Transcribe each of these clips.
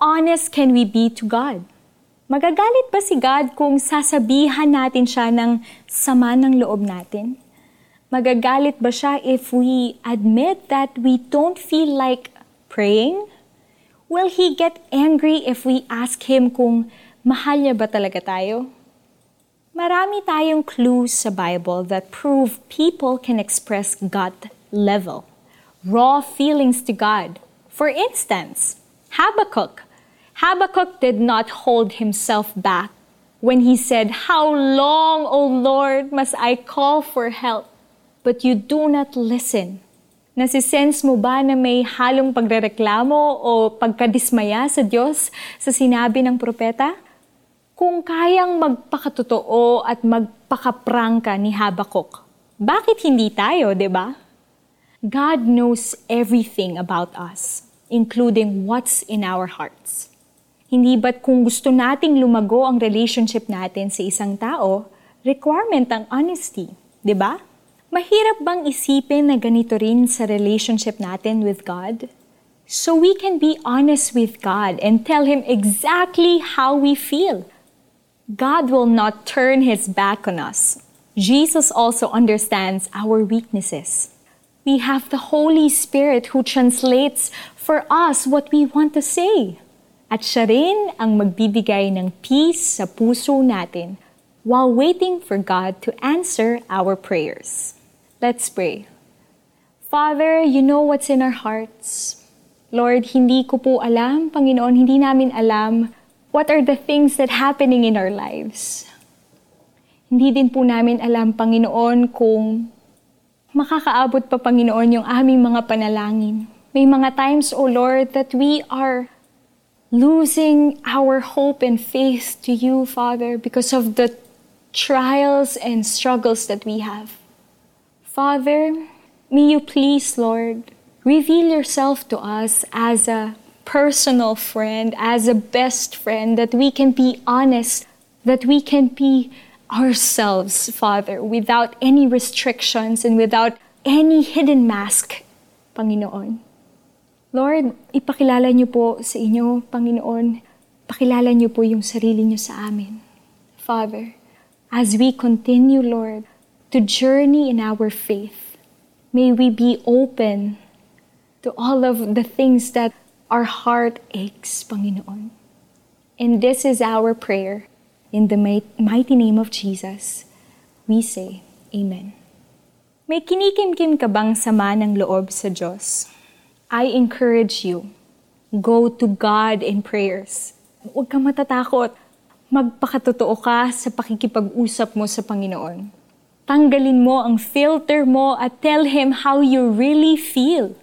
honest can we be to God? Magagalit ba si God kung sasabihan natin siya ng sama ng loob natin? Magagalit ba siya if we admit that we don't feel like praying? Will He get angry if we ask Him kung mahal niya ba talaga tayo? Marami tayong clues sa Bible that prove people can express God level, raw feelings to God. For instance, Habakkuk Habakkuk did not hold himself back when he said, How long, O Lord, must I call for help? But you do not listen. Nasisense mo ba na may halong pagrereklamo o pagkadismaya sa Diyos sa sinabi ng propeta? Kung kayang magpakatotoo at magpakaprangka ni Habakkuk, bakit hindi tayo, di ba? God knows everything about us, including what's in our hearts. Hindi ba't kung gusto nating lumago ang relationship natin sa isang tao, requirement ang honesty, di ba? Mahirap bang isipin na ganito rin sa relationship natin with God? So we can be honest with God and tell Him exactly how we feel. God will not turn His back on us. Jesus also understands our weaknesses. We have the Holy Spirit who translates for us what we want to say. At siya rin ang magbibigay ng peace sa puso natin while waiting for God to answer our prayers. Let's pray. Father, you know what's in our hearts. Lord, hindi ko po alam, Panginoon, hindi namin alam what are the things that happening in our lives. Hindi din po namin alam, Panginoon, kung makakaabot pa, Panginoon, yung aming mga panalangin. May mga times, O Lord, that we are losing our hope and faith to you, Father, because of the trials and struggles that we have. Father, may you please, Lord, reveal yourself to us as a personal friend, as a best friend, that we can be honest, that we can be ourselves, Father, without any restrictions and without any hidden mask, Panginoon. Lord, ipakilala niyo po sa inyo, Panginoon, pakilala niyo po yung sarili niyo sa amin. Father, as we continue, Lord, to journey in our faith, may we be open to all of the things that our heart aches, Panginoon. And this is our prayer. In the mighty name of Jesus, we say, Amen. May kinikimkim ka bang sama ng loob sa Diyos? I encourage you, go to God in prayers. Huwag kang matatakot. Magpakatotoo ka sa pakikipag-usap mo sa Panginoon. Tanggalin mo ang filter mo at tell Him how you really feel.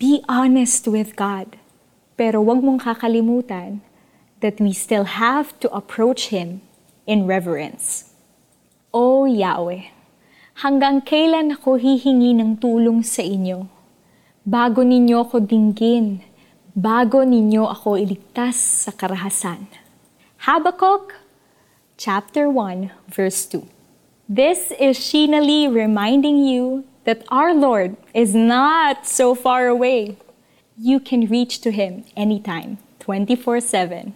Be honest with God. Pero huwag mong kakalimutan that we still have to approach Him in reverence. O Yahweh, hanggang kailan ako hihingi ng tulong sa inyo? Bago ninyo ako dinggin, bago ninyo ako iligtas sa karahasan. Habakkuk chapter 1 verse 2. This is Sheena Lee reminding you that our Lord is not so far away. You can reach to Him anytime, 24 7.